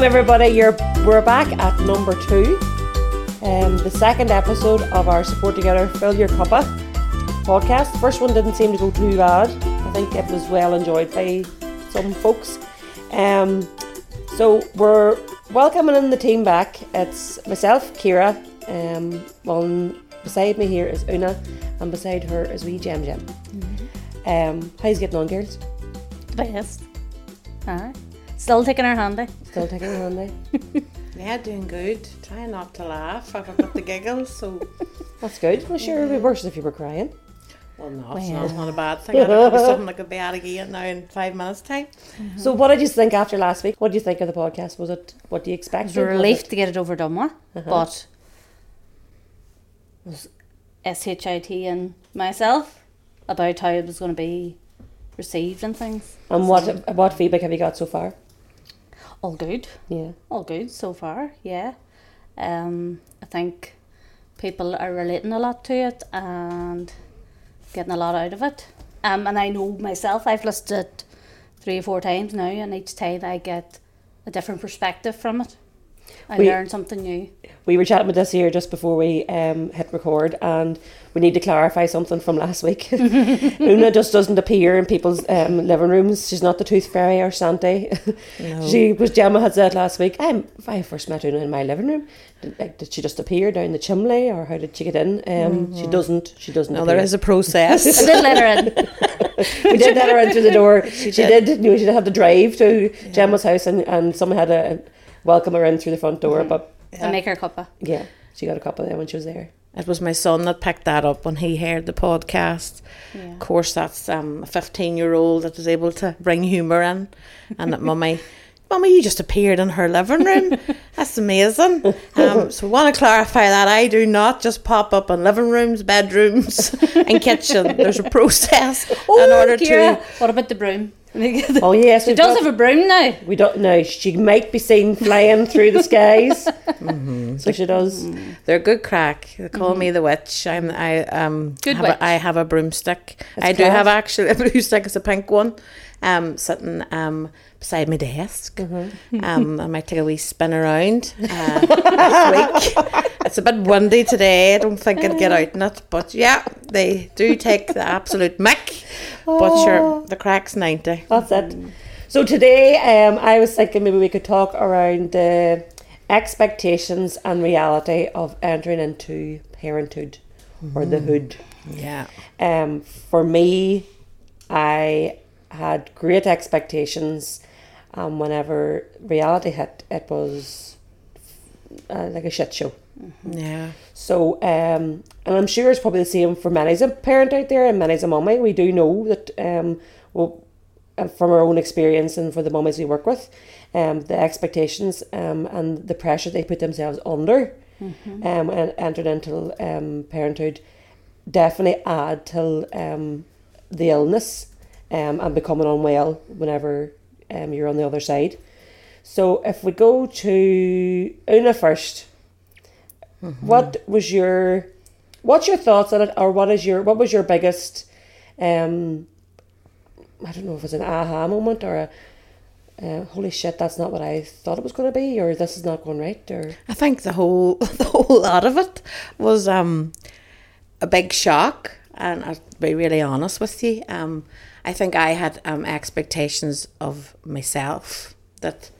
Welcome, everybody. You're we're back at number two, um, the second episode of our Support Together Fill Your Cuppa podcast. The first one didn't seem to go too bad. I think it was well enjoyed by some folks. Um, so we're welcoming in the team back. It's myself, Ciara. Um, well, beside me here is Una, and beside her is wee Jem Jem. Um, how's it getting on, girls? Best. Aye. Still taking her handy. Eh? Still taking it handy. Eh? Yeah, doing good. Trying not to laugh. I've got the giggles, so That's good. Well, sure, it'd be worse if you were crying. well, no, it's Well. not, not a bad thing. I think it'll be something that could be out again now in five minutes' time. So, what did you think after last week? What do you think of the podcast? Was it what do you expect? It was a relief to get it over done with, uh-huh. but was SHIT and myself about how it was going to be received and things. And what what feedback have you got so far? All good. Yeah. All good so far, yeah. Um, I think people are relating a lot to it and getting a lot out of it. Um, and I know myself, I've listened it three or four times now, and each time I get a different perspective from it. I We- learn something new. We were chatting with this here just before we um, hit record, and we need to clarify something from last week. Una just doesn't appear in people's um, living rooms. She's not the tooth fairy or Sante. she was Gemma had said last week. I'm, I first met Una in my living room. Did, like, did she just appear down the chimney, or how did she get in? Um, She doesn't. She doesn't. No, appear. there is a process. I did let her in. we did let her in through the door. She, did. did. You know, she did have to drive to Gemma's house, and, and someone had to welcome her in through the front door. But and make her a cuppa. yeah, she got a cuppa there when she was there. It was my son that picked that up when he heard the podcast. Yeah. Of course, that's um, a 15 year old that was able to bring humour in. And that mummy, mummy, you just appeared in her living room. That's amazing. Um, so, I want to clarify that I do not just pop up in living rooms, bedrooms, and kitchen. There's a process in order Ciara, to. what about the broom? Oh yes, she does have a broom now. We don't know. She might be seen flying through the skies. So she does. They're a good crack. They call me the witch. I'm I um Good have witch. A, I have a broomstick. I do class. have actually a broomstick. It's a pink one, um, sitting um beside my desk. Um, I might take a wee spin around uh, this week. It's a bit windy today. I don't think I'd get out in it, but yeah, they do take the absolute mick. But sure, the crack's ninety. That's it. So today, um, I was thinking maybe we could talk around the expectations and reality of entering into parenthood or the hood. Yeah. Um, for me, I had great expectations, and whenever reality hit, it was uh, like a shit show. Yeah. So, um, and I'm sure it's probably the same for many as a parent out there and many as a mummy. We do know that, um, well, uh, from our own experience and for the mummies we work with, um, the expectations um, and the pressure they put themselves under um, and entered into um, parenthood definitely add to um, the illness um, and becoming unwell whenever um, you're on the other side. So if we go to Una first, what was your what's your thoughts on it or what is your what was your biggest um I don't know if it's an aha moment or a uh, holy shit that's not what I thought it was going to be or this is not going right or I think the whole the whole lot of it was um, a big shock, and I'll be really honest with you. Um, I think I had um, expectations of myself that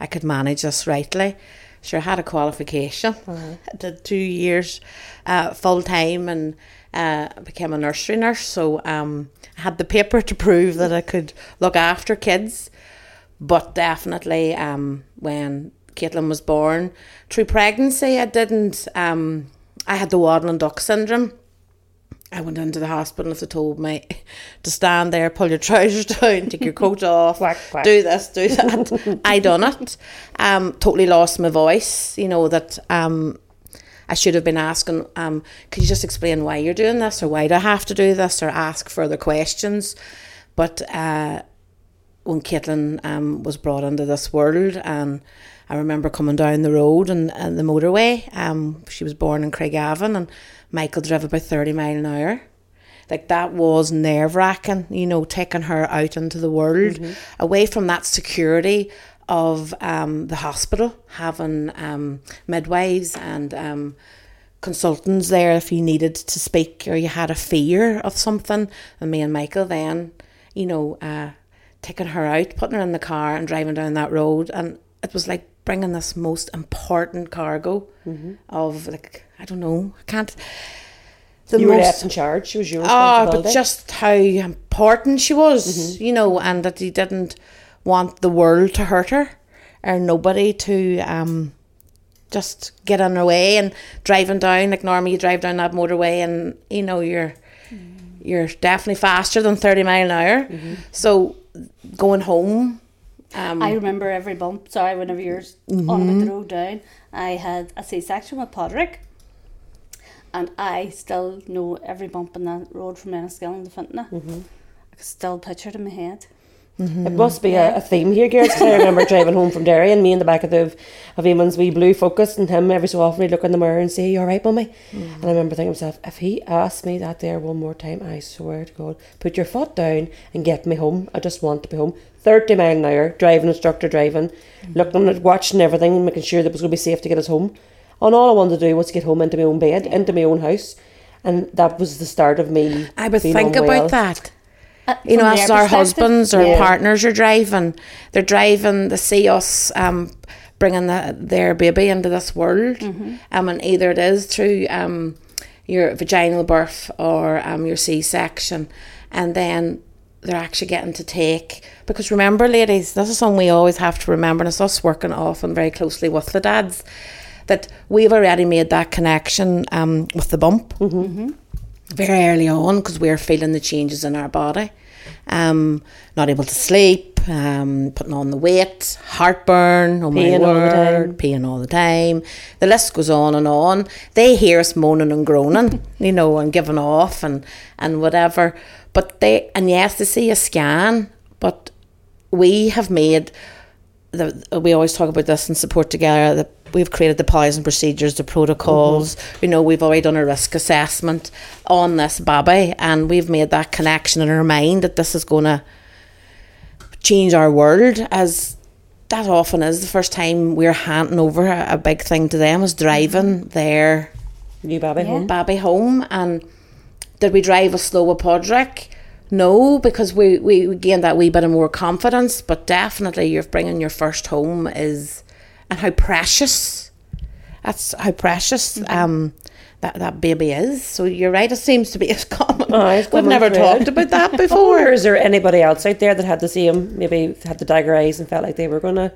I could manage this rightly. Sure, I had a qualification. I did two years uh, full time and uh, became a nursery nurse. So um, I had the paper to prove that I could look after kids. But definitely, um, when Caitlin was born, through pregnancy, I didn't. Um, I had the waddle and duck syndrome. I went into the hospital and they told me to stand there, pull your trousers down, take your coat off, Quack, quack. do this, do that. I done it. Um, totally lost my voice. You know that um, I should have been asking, um, could you just explain why you're doing this, or why do I have to do this, or ask further questions. But uh, when Caitlin um, was brought into this world, and I remember coming down the road and, and the motorway. Um, she was born in Craigavon, and Michael drove about thirty mile an hour. Like that was nerve wracking, you know, taking her out into the world, away from that security of um, the hospital having um, midwives and um, consultants there if you needed to speak or you had a fear of something. And me and Michael then, you know, uh, taking her out, putting her in the car and driving down that road. And it was like bringing this most important cargo Mm-hmm. of like, I don't know, I can't. The You were left in charge. She was your Ah, responsibility. but just how important she was, you know, and that he didn't want the world to hurt her or nobody to um just get in her way and driving down like normally you drive down that motorway and you know you're you're definitely faster than 30 mile an hour so going home um I remember every bump. Sorry, whenever you're on about the road down, I had a C-section with Padraig, and I still know every bump in that road from Enniskillen to Fintona. Mm-hmm. I can still picture it in my head. Mm-hmm. It must be a, a theme here, Gareth, 'cause I remember driving home from Derry and me in the back of the of Eamon's wee blue Focus and him every so often he'd look in the mirror and say, You alright, mummy? Mm-hmm. And I remember thinking to myself, if he asked me that there one more time, I swear to God, put your foot down and get me home. I just want to be home. 30 mile an hour, driving instructor driving, looking at watching everything, making sure that it was going to be safe to get us home. And all I wanted to do was get home into my own bed, into my own house. And that was the start of me. I would being think unwell. about that Uh, you know, as our husbands or Yeah. partners are driving, they're driving. They see us um, bringing the, their baby into this world, um, and either it is through um, your vaginal birth or um, your C-section, and then they're actually getting to take. Because remember, ladies, this is something we always have to remember, and it's us working often very closely with the dads, that we've already made that connection um, with the bump very early on because we're feeling the changes in our body. Um, not able to sleep, um, putting on the weight, heartburn, oh Peeing my all the word, time. peeing all the time. The list goes on and on. They hear us moaning and groaning, you know, and giving off and, and whatever. But they, and yes, they see a scan, but we have made the, we always talk about this and support together that we've created the policies and procedures, the protocols. Mm-hmm. You know, we've already done a risk assessment on this baby, and we've made that connection in our mind that this is going to change our world as that often is the first time we're handing over a, a big thing to them is driving mm-hmm. their New baby Yeah. home. baby home and did we drive a slower Padraig? No, because we, we we gained that wee bit of more confidence, but definitely you're bringing your first home is and how precious that's how precious um that, that baby is. So you're right, it seems to be as common. Aye, it's We've common never thread. talked about that Or before. is there anybody else out there that had the same, maybe had the dagger eyes and felt like they were gonna,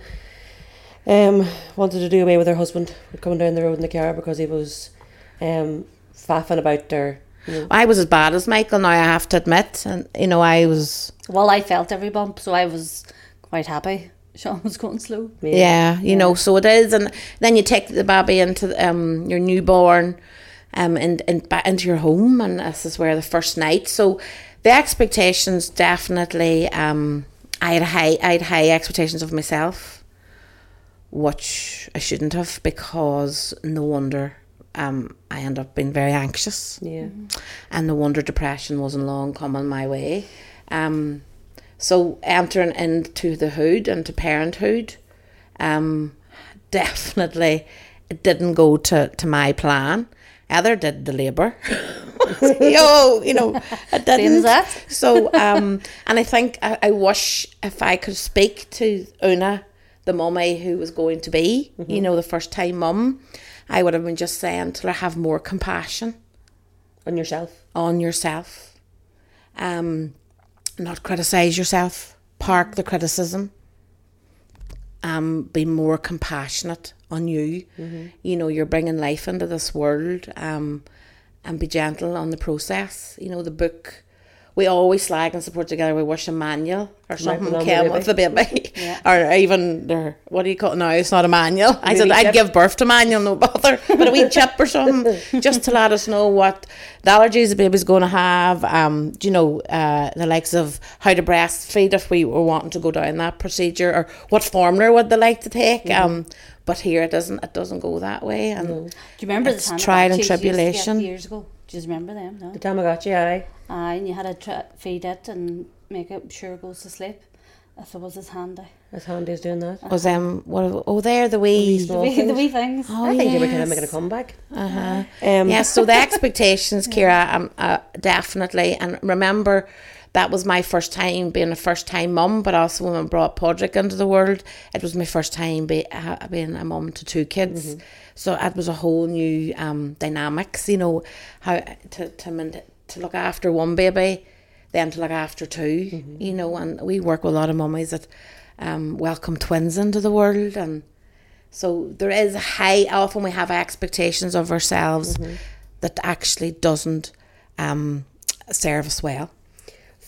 um, wanted to do away with their husband coming down the road in the car because he was, um, faffing about their, you know, I was as bad as Michael now I have to admit. And you know, I was Well, I felt every bump, so I was quite happy. Sean was going slow. Yeah, you know, so it is, and then you take the baby into um your newborn, um, and and back into your home, and this is where the first night. So the expectations definitely, um, I had high, I had high expectations of myself, which I shouldn't have because no wonder, um, I end up being very anxious yeah. and no wonder depression wasn't long coming my way. Um, so entering into the hood and to parenthood, um, definitely it didn't go to, to my plan. Either did the labour. Yo, you know, it didn't. That. So, um, and I think I, I wish if I could speak to Una, the mummy who was going to be, you know, the first time mum, I would have been just saying to her, have more compassion On yourself. on yourself. Um, not criticize yourself. Park the criticism. Um, be more compassionate on you. You know, you're bringing life into this world. Um, and be gentle on the process. You know, the book. We always slag and support together. We wish a manual or something came with the baby, Yeah. or even their what do you call it now? It's not a manual. I said I'd chip. give birth to manual, no bother, but a wee chip or something, just to let us know what the allergies the baby's going to have. Um, do you know uh, the likes of how to breastfeed if we were wanting to go down that procedure, or what formula would they like to take? Mm-hmm. Um, but here it doesn't. It doesn't go that way, and Do you remember It's the time trial and used to get tribulation. years ago? Do you remember them? No. The Tamagotchi, aye. Aye, and you had to tra- feed it and make it sure it goes to sleep. If it was as handy. As handy as doing that. Was um what? Oh, they're the wee. Small The wee, the things. wee things. Oh, I think they were kind yes. of making a comeback. Uh-huh. Um, yeah, so the expectations, Ciara, um, uh, definitely. And remember, that was my first time being a first time mum, but also when I brought Padraig into the world, it was my first time be, uh, being a mum to two kids. So it was a whole new um, dynamics, you know, how to, to, to look after one baby, then to look after 2 you know, and we work with a lot of mummies that um, welcome twins into the world and so there is a high often we have expectations of ourselves that actually doesn't um, serve us well.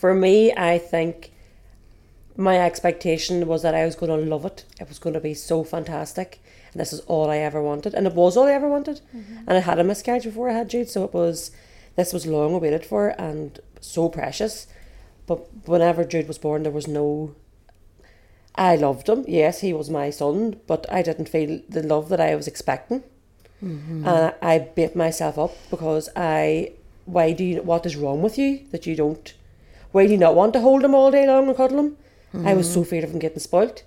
For me, I think my expectation was that I was going to love it. It was going to be so fantastic. And this is all I ever wanted. And it was all I ever wanted. Mm-hmm. And I had a miscarriage before I had Jude. So it was, this was long awaited for and so precious. But whenever Jude was born, there was no. I loved him. Yes, he was my son. But I didn't feel the love that I was expecting. Mm-hmm. And I, I beat myself up because I. Why do you. What is wrong with you that you don't why do you not want to hold him all day long and cuddle him? I was so afraid of him getting spoilt.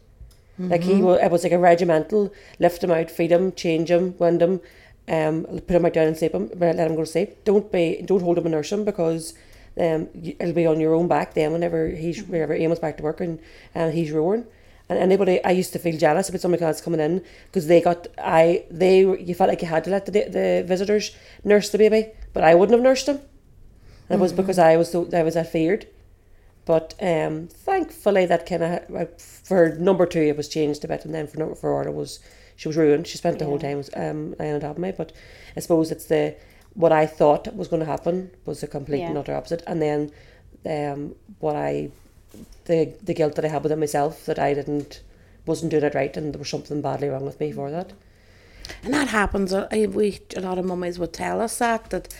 Like he was, it was like a regimental. Lift him out, feed him, change him, wind him, um, put him out down and sleep him, let him go to sleep. Don't be, don't hold him and nurse him because um, it'll be on your own back then whenever he's whenever Amos back to work and and he's roaring. And anybody, I used to feel jealous about somebody else coming in because they got, I, they, you felt like you had to let the the visitors nurse the baby, but I wouldn't have nursed him. And it was because I was so I was that feared. But um, thankfully, that kind of for number two it was changed a bit, and then for number for order was she was ruined. She spent the whole time um lying on top of me. But I suppose it's the what I thought was going to happen was the complete and utter opposite, and then um what I the the guilt that I had within myself that I didn't wasn't doing it right, and there was something badly wrong with me for that. And that happens. We a lot of mummies would tell us that that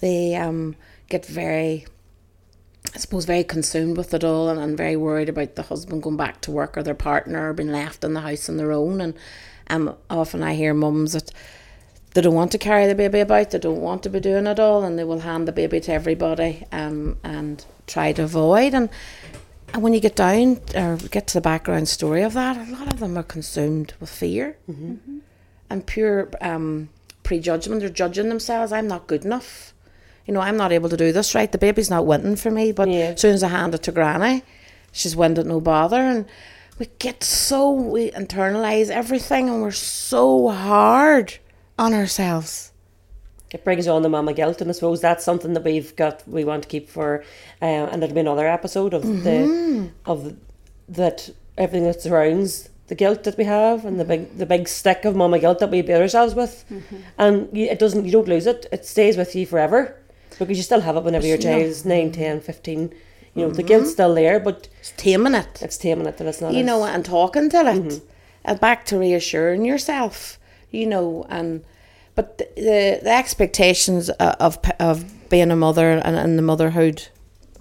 they um, get very, I suppose, very consumed with it all, and, and very worried about the husband going back to work or their partner being left in the house on their own. And um, often I hear mums that they don't want to carry the baby about, they don't want to be doing it all, and they will hand the baby to everybody um, and try to avoid. And and when you get down or get to the background story of that, a lot of them are consumed with fear and pure um, prejudgment. They're judging themselves. I'm not good enough. You know, I'm not able to do this right. The baby's not winning for me. But Yeah. as soon as I hand it to Granny, she's winded no bother. And we get so, we internalize everything and we're so hard on ourselves. it brings on the mama guilt, and I suppose that's something that we've got. We want to keep for, uh, and it'll be another episode of the of that everything that surrounds the guilt that we have, and the big the big stick of mama guilt that we beat ourselves with, and you, it doesn't. You don't lose it. It stays with you forever because you still have it whenever your no. child is 9, 10, 15. You know the guilt's still there, but It's taming it. it's taming it, and it's not. you as- know, and talking to it, and back to reassuring yourself, you know, and but the the, the expectations of of being a mother and, and the motherhood.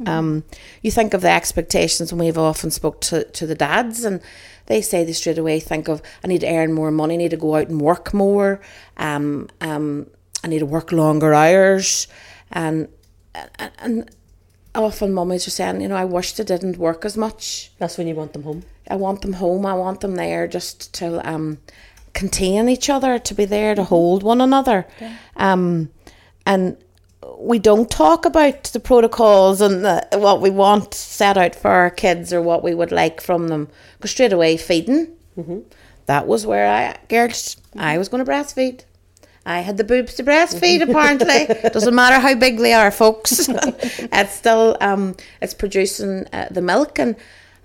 Um, you think of the expectations, and we've often spoke to, to the dads, and they say they straight away think of I need to earn more money, I need to go out and work more, um, um, I need to work longer hours, and and, and often mummies are saying, you know, I wish I didn't work as much. That's when you want them home. I want them home. I want them there just to um, contain each other, to be there to hold one another. Um, and we don't talk about the protocols and the, what we want set out for our kids or what we would like from them. Go straight away feeding. That was where I, girls, I was going to breastfeed. I had the boobs to breastfeed. Apparently, doesn't matter how big they are, folks. it's still um, it's producing uh, the milk, and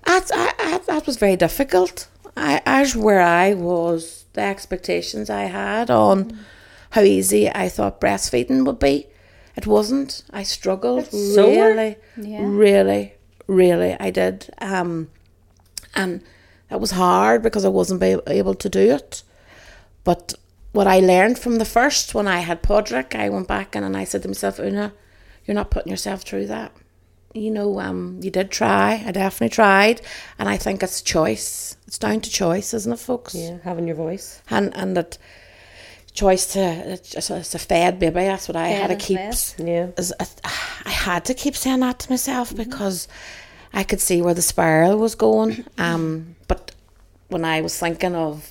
that's I, I, that was very difficult. I as where I was, the expectations I had on how easy I thought breastfeeding would be, it wasn't. I struggled so really, Yeah. really, really. I did, um, and that was hard because I wasn't be able to do it. But what I learned from the first when I had Padraig, I went back in and I said to myself, Una, you're not putting yourself through that. You know, um, you did try. I definitely tried, and I think it's choice. It's down to choice, isn't it, folks? Yeah, having your voice. And and that choice to it's, it's a- it's a fed baby. That's what I had to keep. best. Yeah. is- I had to keep saying that to myself Mm-hmm. because I could see where the spiral was going. Um, but when I was thinking of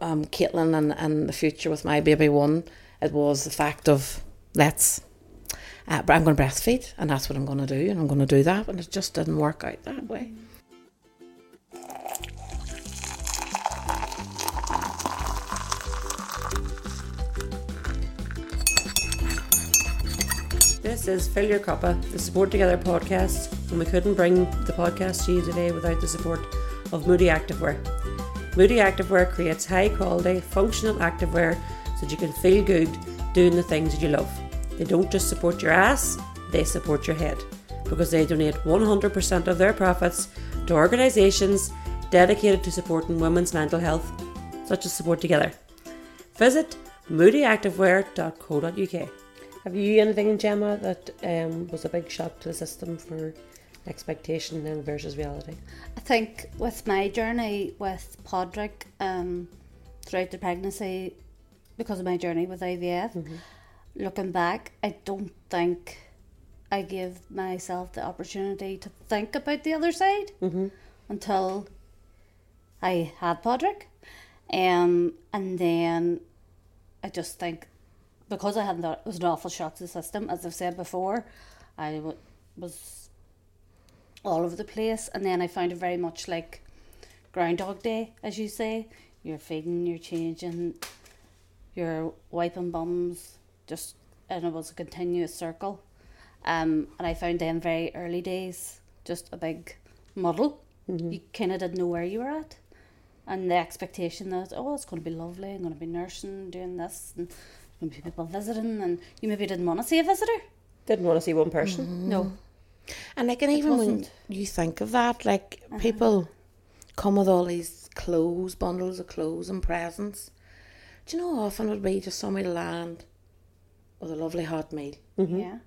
um, Caitlin and, and the future with my baby one, it was the fact of let's. Uh, I'm going to breastfeed, and that's what I'm going to do, and I'm going to do that, and it just didn't work out that way. This is Fill Your Cuppa, the Support Together podcast, and we couldn't bring the podcast to you today without the support of Moody Activewear. Moody Activewear creates high quality, functional activewear so that you can feel good doing the things that you love. They don't just support your ass, they support your head because they donate 100% of their profits to organisations dedicated to supporting women's mental health, such as Support Together. Visit moodyactivewear.co.uk. Have you anything, in Gemma, that um, was a big shock to the system for expectation then versus reality? I think with my journey with Padraig um, throughout the pregnancy, because of my journey with IVF, looking back, I don't think I gave myself the opportunity to think about the other side until I had Padraig. Um, and then I just think because I had that, it was an awful shock to the system, as I've said before, I w- was all over the place. And then I found it very much like Groundhog Day, as you say. You're feeding, you're changing, you're wiping bums, just, and it was a continuous circle. Um, and I found them very early days just a big muddle. You kind of didn't know where you were at. And the expectation that, oh, it's going to be lovely, I'm going to be nursing, doing this, and there's going to be people visiting, and you maybe didn't want to see a visitor. Didn't want to see one person. No. And like, and even when wasn't. you think of that, like uh-huh. people come with all these clothes, bundles of clothes and presents. Do you know how often it would be just somebody to land with a lovely hot meal mm-hmm. Yeah.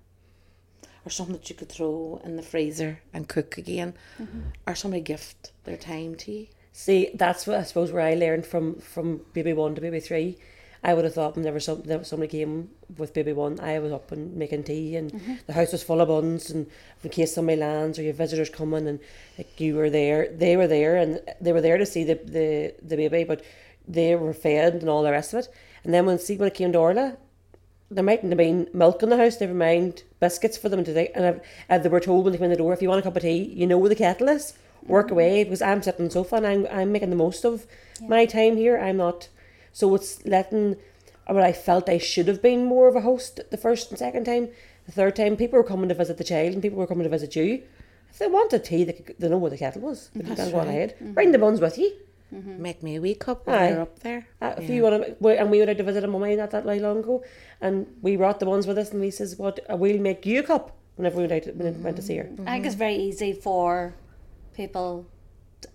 or something that you could throw in the freezer and cook again, mm-hmm. or somebody gift their time to you? See, that's what I suppose where I learned from from baby one to baby three. I would have thought whenever some, whenever somebody came with baby one, I was up and making tea, and mm-hmm. the house was full of buns, and in case somebody lands or your visitors coming, and like you were there, they were there, and they were there to see the the, the baby, but they were fed and all the rest of it. And then when see when it came to Orla, there mightn't have been milk in the house, never mind biscuits for them to take. And if they were told when they came in the door, if you want a cup of tea, you know where the kettle is. Work mm-hmm. away because I'm sitting on the sofa and I'm I'm making the most of my time here. I'm not, so it's letting. But I felt I should have been more of a host the first and second time. The third time, people were coming to visit the child and people were coming to visit you. If they wanted tea, they, could, they know where the kettle was. They could That's go on right. ahead. Bring the buns with you. Make me a wee cup when Aye. you're up there. Uh, if you want to, and we went out to visit a mummy not that long ago, and we brought the ones with us, and we says, "What? Uh, we'll make you a cup." Whenever we went out, when we went to see her. I think it's very easy for people t-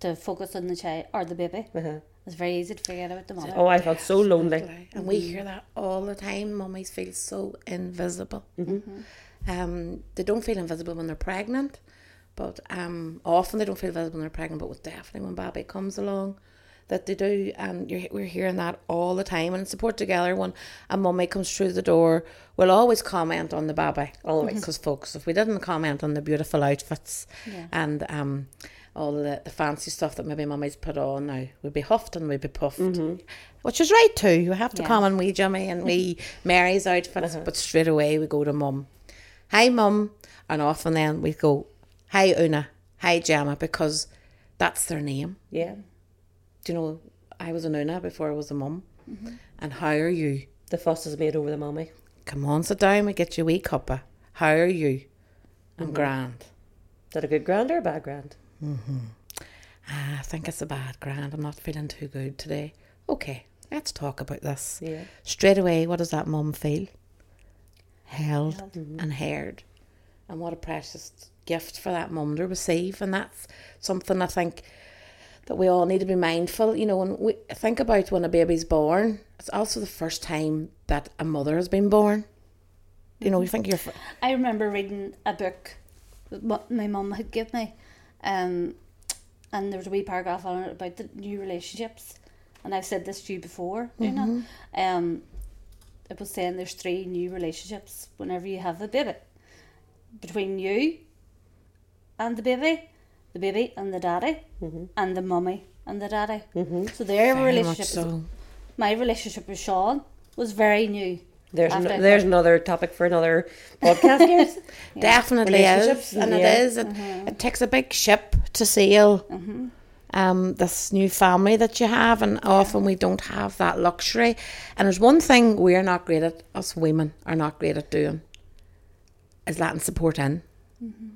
to focus on the child or the baby. Uh-huh. It's very easy to forget about the mother. Oh, I felt so lonely. Exactly. And we hear that all the time. Mummies feel so invisible. Um, they don't feel invisible when they're pregnant, but um, often they don't feel visible when they're pregnant. But with definitely when baby comes along, that they do, and you're, we're hearing that all the time. And in support together, when a mummy comes through the door, we'll always comment on the baby. Always, because folks, if we didn't comment on the beautiful outfits Yeah. and um, all the, the fancy stuff that maybe mummies put on now, we'd be huffed and we'd be puffed. Mm-hmm. Which is right too. You have to Yeah. come and wee Jimmy and wee Mary's outfits, uh-huh. but straight away we go to mum. Hi mum, and often then we go, Hi Una, hi Gemma, because that's their name. Yeah, Do you know? I was an Una before I was a mum, mm-hmm. and how are you? the fuss is made over the mummy. Come on, sit down. We get you a wee cuppa. How are you? I'm mm-hmm. grand. Is that a good grand or a bad grand? Mm-hmm. Ah, I think it's a bad grand. I'm not feeling too good today. Okay, let's talk about this. Yeah. Straight away, what does that mum feel? Held mm-hmm. and heard. And what a precious gift for that mum to receive. And that's something I think that we all need to be mindful. You know, when we think about when a baby's born, it's also the first time that a mother has been born. You know, you mm-hmm. think you're. fir- I remember reading a book that my mum had given me, um, and there was a wee paragraph on it about the new relationships. And I've said this to you before, you know. Um, it was saying there's three new relationships whenever you have a baby between you, and the baby, the baby and the daddy, Mm-hmm. and the mummy and the daddy. So their Very relationship, much so. my relationship with Sean was very new. There's I another topic for another podcast. Yes. Definitely is, and it is. it yeah. is. Mm-hmm. It, takes a big ship to sail. Mm-hmm. Um, this new family that you have, and often we don't have that luxury. And there's one thing we're not great at. Us women are not great at doing. Is letting support in. Mm-hmm.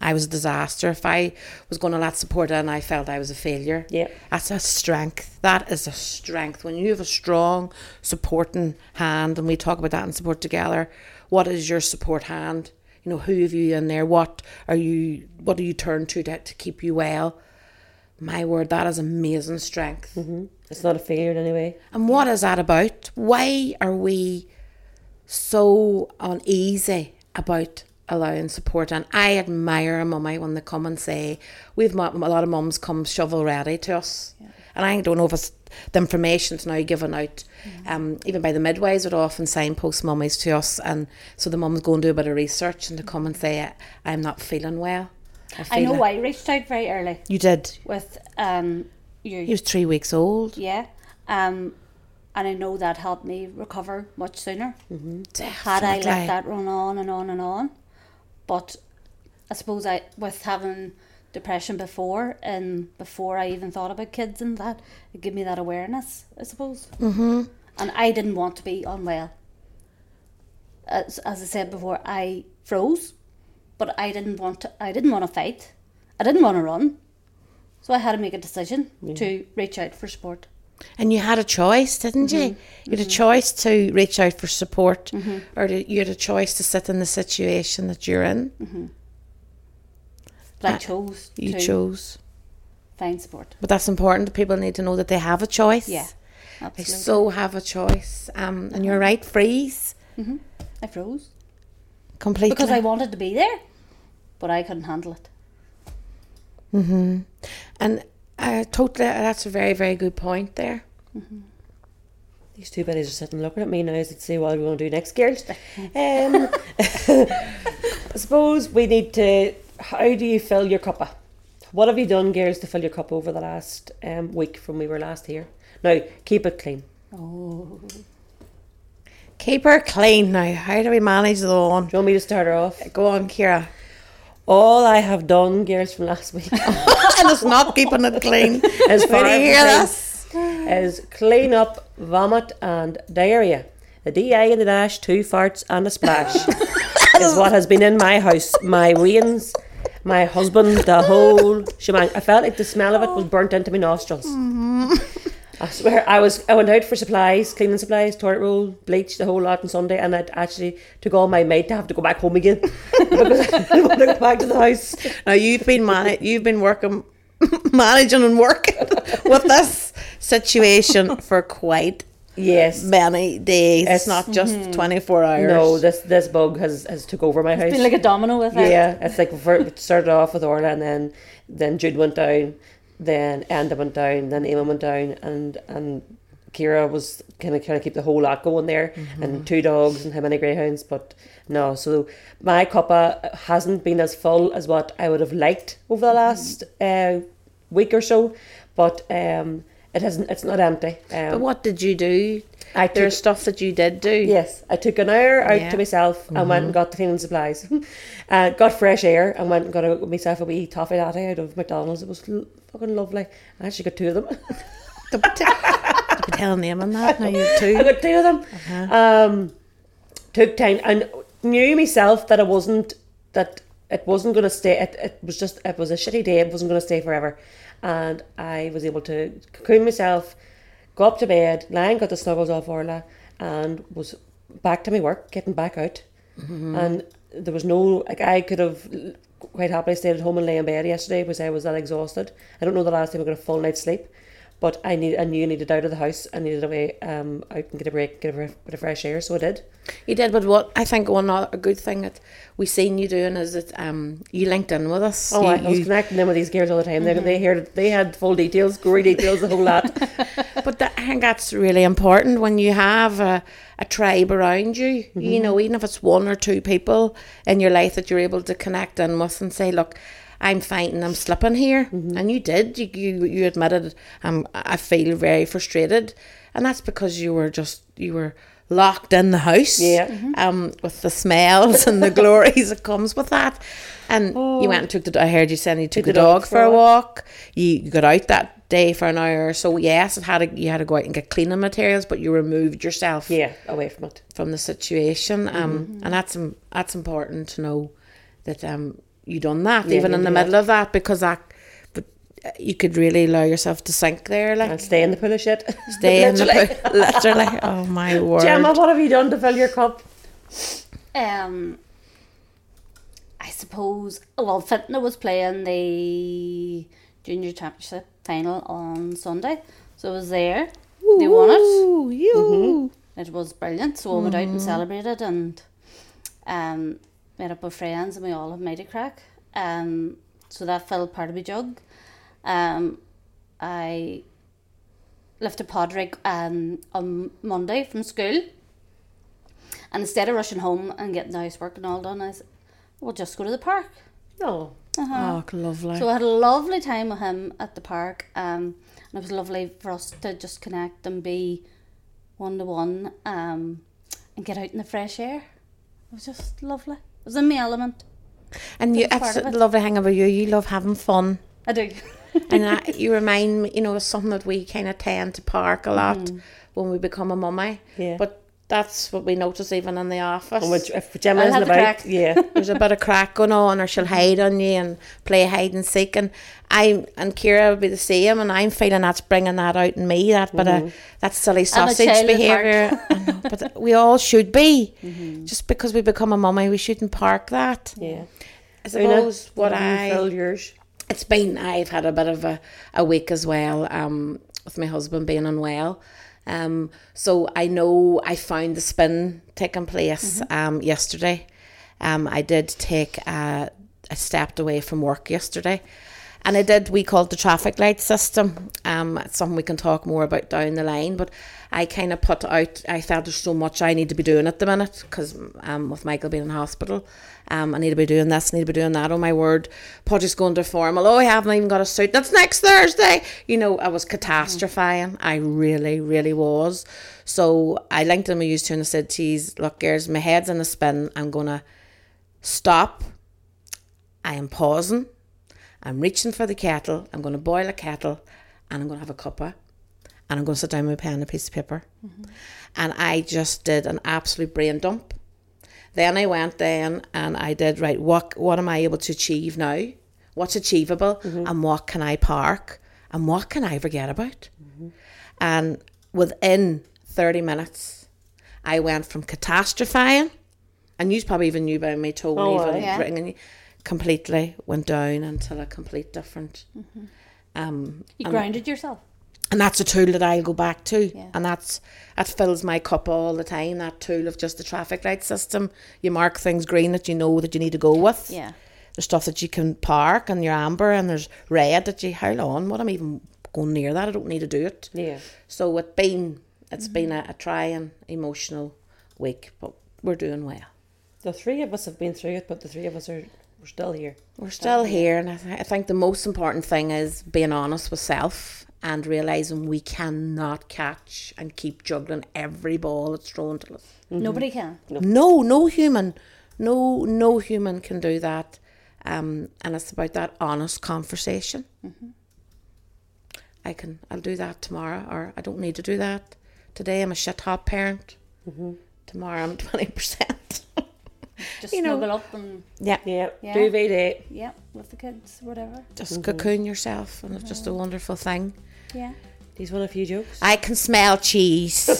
I was a disaster. If I was going to let support in, I felt I was a failure. Yeah. That's a strength. That is a strength. When you have a strong supporting hand, and we talk about that in support together, what is your support hand? You know, who have you in there? What are you? What do you turn to to, to keep you well? My word, that is amazing strength. Mm-hmm. It's not a failure in any way. And what is that about? Why are we so uneasy about allowing support? And I admire a mummy when they come and say, we've a lot of mums come shovel ready to us. And I don't know if it's the information's now given out, um, even by the midwives would often signpost mummies to us. And so the mums go and do a bit of research and to come and say, I'm not feeling well. I feel know it." I reached out very early You did. with um you. He was three weeks old. Yeah. Um, and I know that helped me recover much sooner. Definitely. Had I let that run on and on and on. But I suppose I, with having depression before and before I even thought about kids and that, it gave me that awareness, I suppose. Mm-hmm. And I didn't want to be unwell. As, as I said before, I froze, but I didn't want to, I didn't want to fight. I didn't want to run. So I had to make a decision to reach out for support. And you had a choice, didn't you? Mm-hmm. You had a choice to reach out for support, or to, you had a choice to sit in the situation that you're in. But I Uh, chose You chose. find support. But that's important. People need to know that they have a choice. Yeah, They absolutely. so have a choice. Um, and you're right, freeze I froze completely. because I wanted to be there, but I couldn't handle it. Mhm, and uh, totally, that's a very, very good point there. These two buddies are sitting looking at me now as to see what we want to do next, girls. Um, I suppose we need to. How do you fill your cuppa? What have you done, girls, to fill your cup over the last um, week from we were last here? Now, keep it clean. Oh, Keep her clean now. How do we manage the lawn? Do you want me to start her off? Go on, Ciara. All I have done, girls, from last week and it's not keeping it clean. as far as hear this? is clean up, vomit, and diarrhea. A DI and a dash, two farts, and a splash is what has been in my house. My wains, my husband, the whole shebang. I felt like the smell of it was burnt into my nostrils. Mm-hmm. I swear, I was. I went out for supplies, cleaning supplies, toilet roll, bleach, the whole lot on Sunday, and it actually took all my might to have to go back home again because I didn't want to go back to the house. Now you've been man- you've been working, managing and working with this situation for quite Yes. many days. It's- It's not just mm-hmm. twenty four hours. No, this this bug has, has took over my house. It's been like a domino effect. yeah, it's like for, it started off with Orla, and then then Jude went down, then Enda went down, then Emma went down, and and Ciara was kind of kind of keep the whole lot going there, and two dogs and how many greyhounds, but no. So my cuppa hasn't been as full as what I would have liked over the last uh, week or so, but um, it hasn't. It's not empty. Um, But what did you do? I There's stuff that you did do. Yes, I took an hour out Yeah. to myself and went and got the cleaning supplies. uh, got fresh air and went and got a, myself a wee toffee latte out of McDonald's. It was l- fucking lovely. I actually got two of them. Don't be, t- don't be telling them on that. Now you I too. got two of them. Um, took time and knew myself that I wasn't that it wasn't going to stay. It, it was just it was a shitty day. It wasn't going to stay forever, and I was able to cocoon myself, go up to bed, lying got the snuggles off Orla, and was back to my work, getting back out, mm-hmm. and there was no like I could have quite happily stayed at home and lay in bed yesterday because I was that exhausted. I don't know the last time I got a full night's sleep. But I need I knew I needed out of the house. I needed away um out and get a break, get a bit of fresh air. So I did. You did, but what I think one other good thing that we seen you doing is that um you linked in with us. Oh, you, I, I was you- connecting them with these girls all the time. They they heard they had full details, gory details, the whole lot. but that, I think that's really important when you have a, a tribe around you. You know, even if it's one or two people in your life that you're able to connect in with and say, "Look, I'm fighting, I'm slipping here," and you did. You you, you admitted, um, I feel very frustrated, and that's because you were just you were locked in the house. Yeah. Um, with the smells and the glories that comes with that. And you went and took the. I heard you saying you took Took the the dog dog for for a a walk. You, you got out that day for an hour. So yes, it had to, you had to go out and get cleaning materials, but you removed yourself Yeah, away from it. from the situation. Um, and that's im- that's important to know that um you done that Yeah, even in the middle that. of that because that. But uh, you could really allow yourself to sink there, like And stay in the pool of shit. stay in the Literally. pool, literally. Oh my word! Gemma, what have you done to fill your cup? Um, I suppose. Well, Fintona was playing the junior championship final on Sunday, so I was there. They won it. Ooh, you. It was brilliant. So I went out and celebrated and um, met up with friends, and we all have made a crack. Um, so that filled part of my jug. Um, I left a Padraig um, on Monday from school. And instead of rushing home and getting the housework and all done, I said, we'll just go to the park. No. Uh-huh. Oh, lovely. So I had a lovely time with him at the park, um, and it was lovely for us to just connect and be one to one, um, and get out in the fresh air. It was just lovely. Was in my element. and you, that's that's part of the it. lovely thing about you. You love having fun. I do. and that, you remind me, you know, it's something that we kind of tend to park a lot mm. when we become a mummy. Yeah. But that's what we notice even in the office. And when, if Gemma I'll isn't the about, crack. yeah. There's a bit of crack going on, or she'll hide on you and play hide and seek. And I and Ciara will be the same, and I'm feeling that's bringing that out in me. That bit of that silly sausage behaviour. Know, but we all should be. Just because we become a mummy, we shouldn't park that. Yeah. I Una, suppose what I filled yours? it's been I've had a bit of a, a week as well um, with my husband being unwell. Um, so I know I found the spin taking place um, yesterday. Um, I did take a, I stepped away from work yesterday. And I did, we called the traffic light system. Um, it's something we can talk more about down the line. But I kind of put out, I felt there's so much I need to be doing at the minute because um, with Michael being in hospital, um, I need to be doing this, I need to be doing that. Oh my word, Podgy's going to formal. Oh, I haven't even got a suit. That's next Thursday. You know, I was catastrophizing. I really, really was. So I linked him, I used to, and I said, geez, look, girls, my head's in a spin. I'm going to stop. I am pausing. I'm reaching for the kettle. I'm going to boil a kettle and I'm going to have a cuppa and I'm going to sit down with a pen and a piece of paper. Mm-hmm. And I just did an absolute brain dump. Then I went then and I did, right, what, what am I able to achieve now? What's achievable mm-hmm. and what can I park and what can I forget about? Mm-hmm. And within 30 minutes, I went from catastrophizing, and you probably even knew by my tone, Oh, even. Yeah. ringing completely went down until a complete different. Um, You grounded yourself. and that's a tool that I'll go back to, Yeah. and that's that fills my cup all the time. That tool of just the traffic light system. You mark things green that you know that you need to go with. Yeah. There's stuff that you can park, and your amber, and there's red that you hold on. What I'm even going near that. I don't need to do it. Yeah. So it's been it's been a, a trying emotional week, but we're doing well. The three of us have been through it, but the three of us are we're still here. We're still here, and I, th- I think the most important thing is being honest with self and realizing we cannot catch and keep juggling every ball that's thrown to us. Mm-hmm. Nobody can. No, no human, no, no human can do that. Um, and it's about that honest conversation. Mm-hmm. I can, I'll do that tomorrow, or I don't need to do that today. I'm a shit hot parent. Mm-hmm. Tomorrow I'm twenty percent. Just You know. snuggle up and yeah, Yeah. Yeah. Duvet day. yeah, with the kids, whatever. just mm-hmm. cocoon yourself, and it's just a mm-hmm. wonderful thing. Yeah. These one a few jokes. I can smell cheese.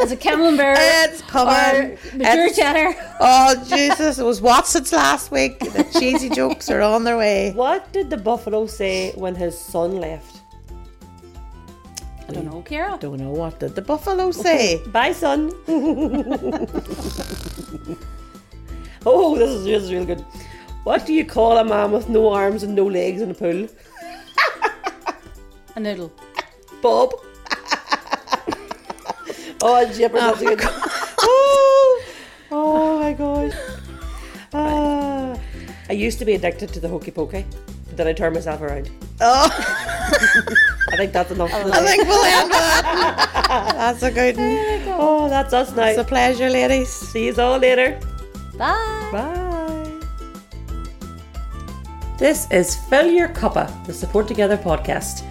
Is it camembert it's or coming. mature It's- cheddar? Oh Jesus! It was Watson's last week. The cheesy jokes are on their way. What did the buffalo say when his son left? I don't know, Ciara. Don't know what did the buffalo say. Bye, son. oh, this is, this is real good. What do you call a man with no arms and no legs in a pool? A noodle. Bob. oh, jeepers, that's a good. oh, oh my gosh. Ah, I used to be addicted to the hokey pokey, but then I turned myself around. oh, I think that's enough. for I think we'll end that. That's a good one. Oh, that's us now. It's a pleasure, ladies. See you all later. Bye. Bye. This is Fill Your Cuppa, the Support 2gether podcast,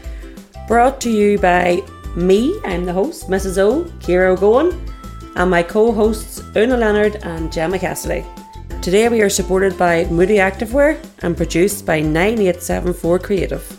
brought to you by me, I'm the host, Mrs. O, Ciara O'Gowan, and my co hosts, Una Leonard and Gemma Cassidy. Today we are supported by Moody Activewear and produced by 9874 Creative.